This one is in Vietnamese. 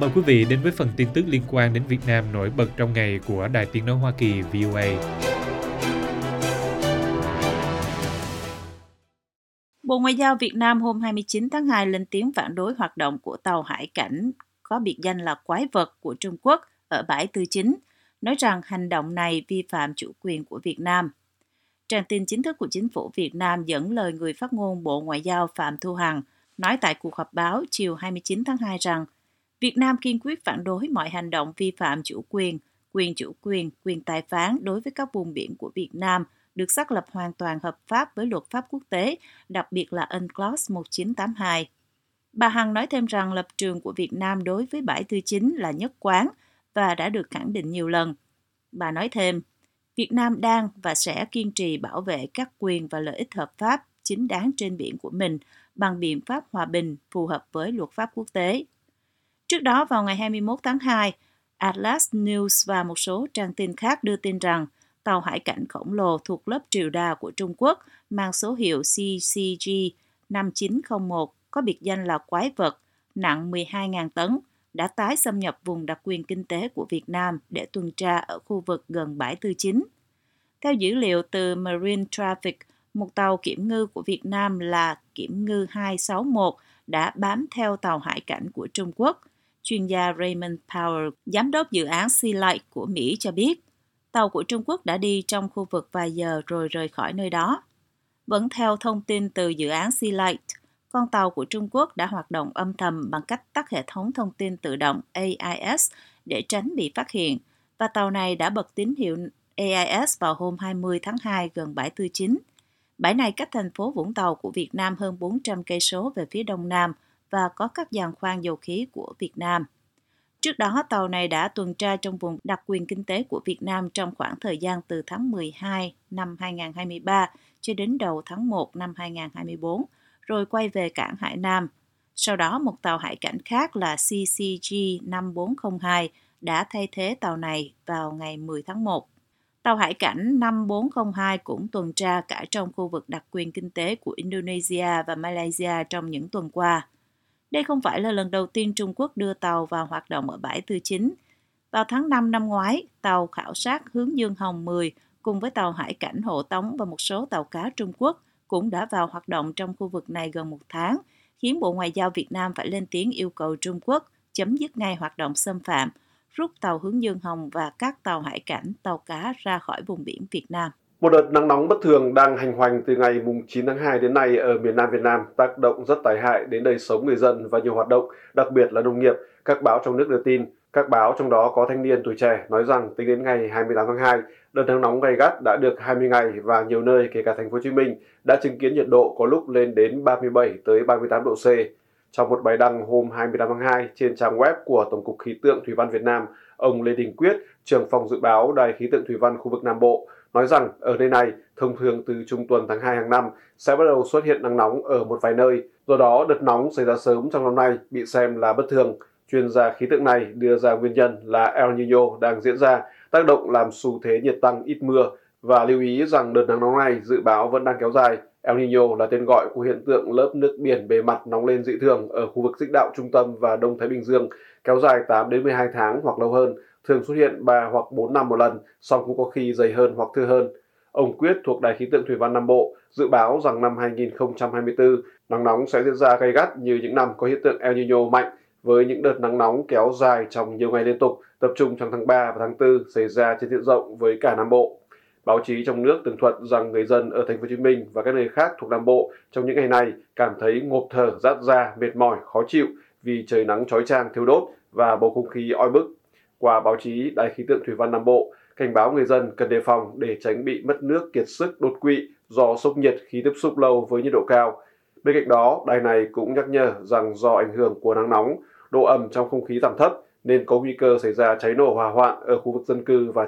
Mời quý vị đến với phần tin tức liên quan đến Việt Nam nổi bật trong ngày của Đài Tiếng Nói Hoa Kỳ VOA. Bộ Ngoại giao Việt Nam hôm 29 tháng 2 lên tiếng phản đối hoạt động của tàu hải cảnh có biệt danh là quái vật của Trung Quốc ở bãi Tư Chính, nói rằng hành động này vi phạm chủ quyền của Việt Nam. Trang tin chính thức của chính phủ Việt Nam dẫn lời người phát ngôn Bộ Ngoại giao Phạm Thu Hằng nói tại cuộc họp báo chiều 29 tháng 2 rằng Việt Nam kiên quyết phản đối mọi hành động vi phạm chủ quyền, quyền chủ quyền, quyền tài phán đối với các vùng biển của Việt Nam được xác lập hoàn toàn hợp pháp với luật pháp quốc tế, đặc biệt là UNCLOS 1982. Bà Hằng nói thêm rằng lập trường của Việt Nam đối với bãi tư chính là nhất quán và đã được khẳng định nhiều lần. Bà nói thêm, Việt Nam đang và sẽ kiên trì bảo vệ các quyền và lợi ích hợp pháp chính đáng trên biển của mình bằng biện pháp hòa bình phù hợp với luật pháp quốc tế. Trước đó vào ngày 21 tháng 2, Atlas News và một số trang tin khác đưa tin rằng tàu hải cảnh khổng lồ thuộc lớp triều đà của Trung Quốc mang số hiệu CCG 5901 có biệt danh là quái vật, nặng 12.000 tấn, đã tái xâm nhập vùng đặc quyền kinh tế của Việt Nam để tuần tra ở khu vực gần bãi Tư Chính. Theo dữ liệu từ Marine Traffic, một tàu kiểm ngư của Việt Nam là kiểm ngư 261 đã bám theo tàu hải cảnh của Trung Quốc. Chuyên gia Raymond Power, giám đốc dự án Sea Light của Mỹ cho biết, tàu của Trung Quốc đã đi trong khu vực vài giờ rồi rời khỏi nơi đó. Vẫn theo thông tin từ dự án Sea Light, con tàu của Trung Quốc đã hoạt động âm thầm bằng cách tắt hệ thống thông tin tự động AIS để tránh bị phát hiện, và tàu này đã bật tín hiệu AIS vào hôm 20 tháng 2 gần bãi Tư Chính. Bãi này cách thành phố Vũng Tàu của Việt Nam hơn 400 cây số về phía đông nam và có các giàn khoan dầu khí của Việt Nam. Trước đó, tàu này đã tuần tra trong vùng đặc quyền kinh tế của Việt Nam trong khoảng thời gian từ tháng 12 năm 2023 cho đến đầu tháng 1 năm 2024, rồi quay về cảng Hải Nam. Sau đó, một tàu hải cảnh khác là CCG 5402 đã thay thế tàu này vào ngày 10 tháng 1. Tàu hải cảnh 5402 cũng tuần tra cả trong khu vực đặc quyền kinh tế của Indonesia và Malaysia trong những tuần qua. Đây không phải là lần đầu tiên Trung Quốc đưa tàu vào hoạt động ở bãi Tư Chính. Vào tháng 5 năm ngoái, tàu khảo sát hướng Dương Hồng 10 cùng với tàu hải cảnh Hộ Tống và một số tàu cá Trung Quốc cũng đã vào hoạt động trong khu vực này gần một tháng, khiến Bộ Ngoại giao Việt Nam phải lên tiếng yêu cầu Trung Quốc chấm dứt ngay hoạt động xâm phạm, rút tàu hướng Dương Hồng và các tàu hải cảnh, tàu cá ra khỏi vùng biển Việt Nam. Một đợt nắng nóng bất thường đang hành hoành từ ngày 9 tháng 2 đến nay ở miền Nam Việt Nam tác động rất tai hại đến đời sống người dân và nhiều hoạt động, đặc biệt là nông nghiệp. Các báo trong nước đưa tin, các báo trong đó có thanh niên tuổi trẻ nói rằng tính đến ngày 28 tháng 2, đợt nắng nóng gay gắt đã được 20 ngày và nhiều nơi kể cả thành phố Hồ Chí Minh đã chứng kiến nhiệt độ có lúc lên đến 37 tới 38 độ C. Trong một bài đăng hôm 28 tháng 2 trên trang web của Tổng cục Khí tượng Thủy văn Việt Nam, ông Lê Đình Quyết, trưởng phòng dự báo Đài khí tượng thủy văn khu vực Nam Bộ, nói rằng ở nơi này thông thường từ trung tuần tháng 2 hàng năm sẽ bắt đầu xuất hiện nắng nóng ở một vài nơi. Do đó, đợt nóng xảy ra sớm trong năm nay bị xem là bất thường. Chuyên gia khí tượng này đưa ra nguyên nhân là El Nino đang diễn ra, tác động làm xu thế nhiệt tăng ít mưa và lưu ý rằng đợt nắng nóng này dự báo vẫn đang kéo dài. El Nino là tên gọi của hiện tượng lớp nước biển bề mặt nóng lên dị thường ở khu vực dịch đạo trung tâm và Đông Thái Bình Dương, kéo dài 8 đến 12 tháng hoặc lâu hơn, thường xuất hiện 3 hoặc 4 năm một lần, song cũng có khi dày hơn hoặc thưa hơn. Ông Quyết thuộc Đài khí tượng thủy văn Nam Bộ dự báo rằng năm 2024 nắng nóng sẽ diễn ra gay gắt như những năm có hiện tượng El Nino mạnh với những đợt nắng nóng kéo dài trong nhiều ngày liên tục, tập trung trong tháng 3 và tháng 4 xảy ra trên diện rộng với cả Nam Bộ. Báo chí trong nước tường thuật rằng người dân ở thành phố Hồ Chí Minh và các nơi khác thuộc Nam Bộ trong những ngày này cảm thấy ngộp thở, rát da, mệt mỏi, khó chịu vì trời nắng chói chang thiêu đốt và bầu không khí oi bức. Qua báo chí, Đài khí tượng thủy văn Nam Bộ cảnh báo người dân cần đề phòng để tránh bị mất nước kiệt sức đột quỵ do sốc nhiệt khi tiếp xúc lâu với nhiệt độ cao. Bên cạnh đó, đài này cũng nhắc nhở rằng do ảnh hưởng của nắng nóng, độ ẩm trong không khí giảm thấp nên có nguy cơ xảy ra cháy nổ hỏa hoạn ở khu vực dân cư và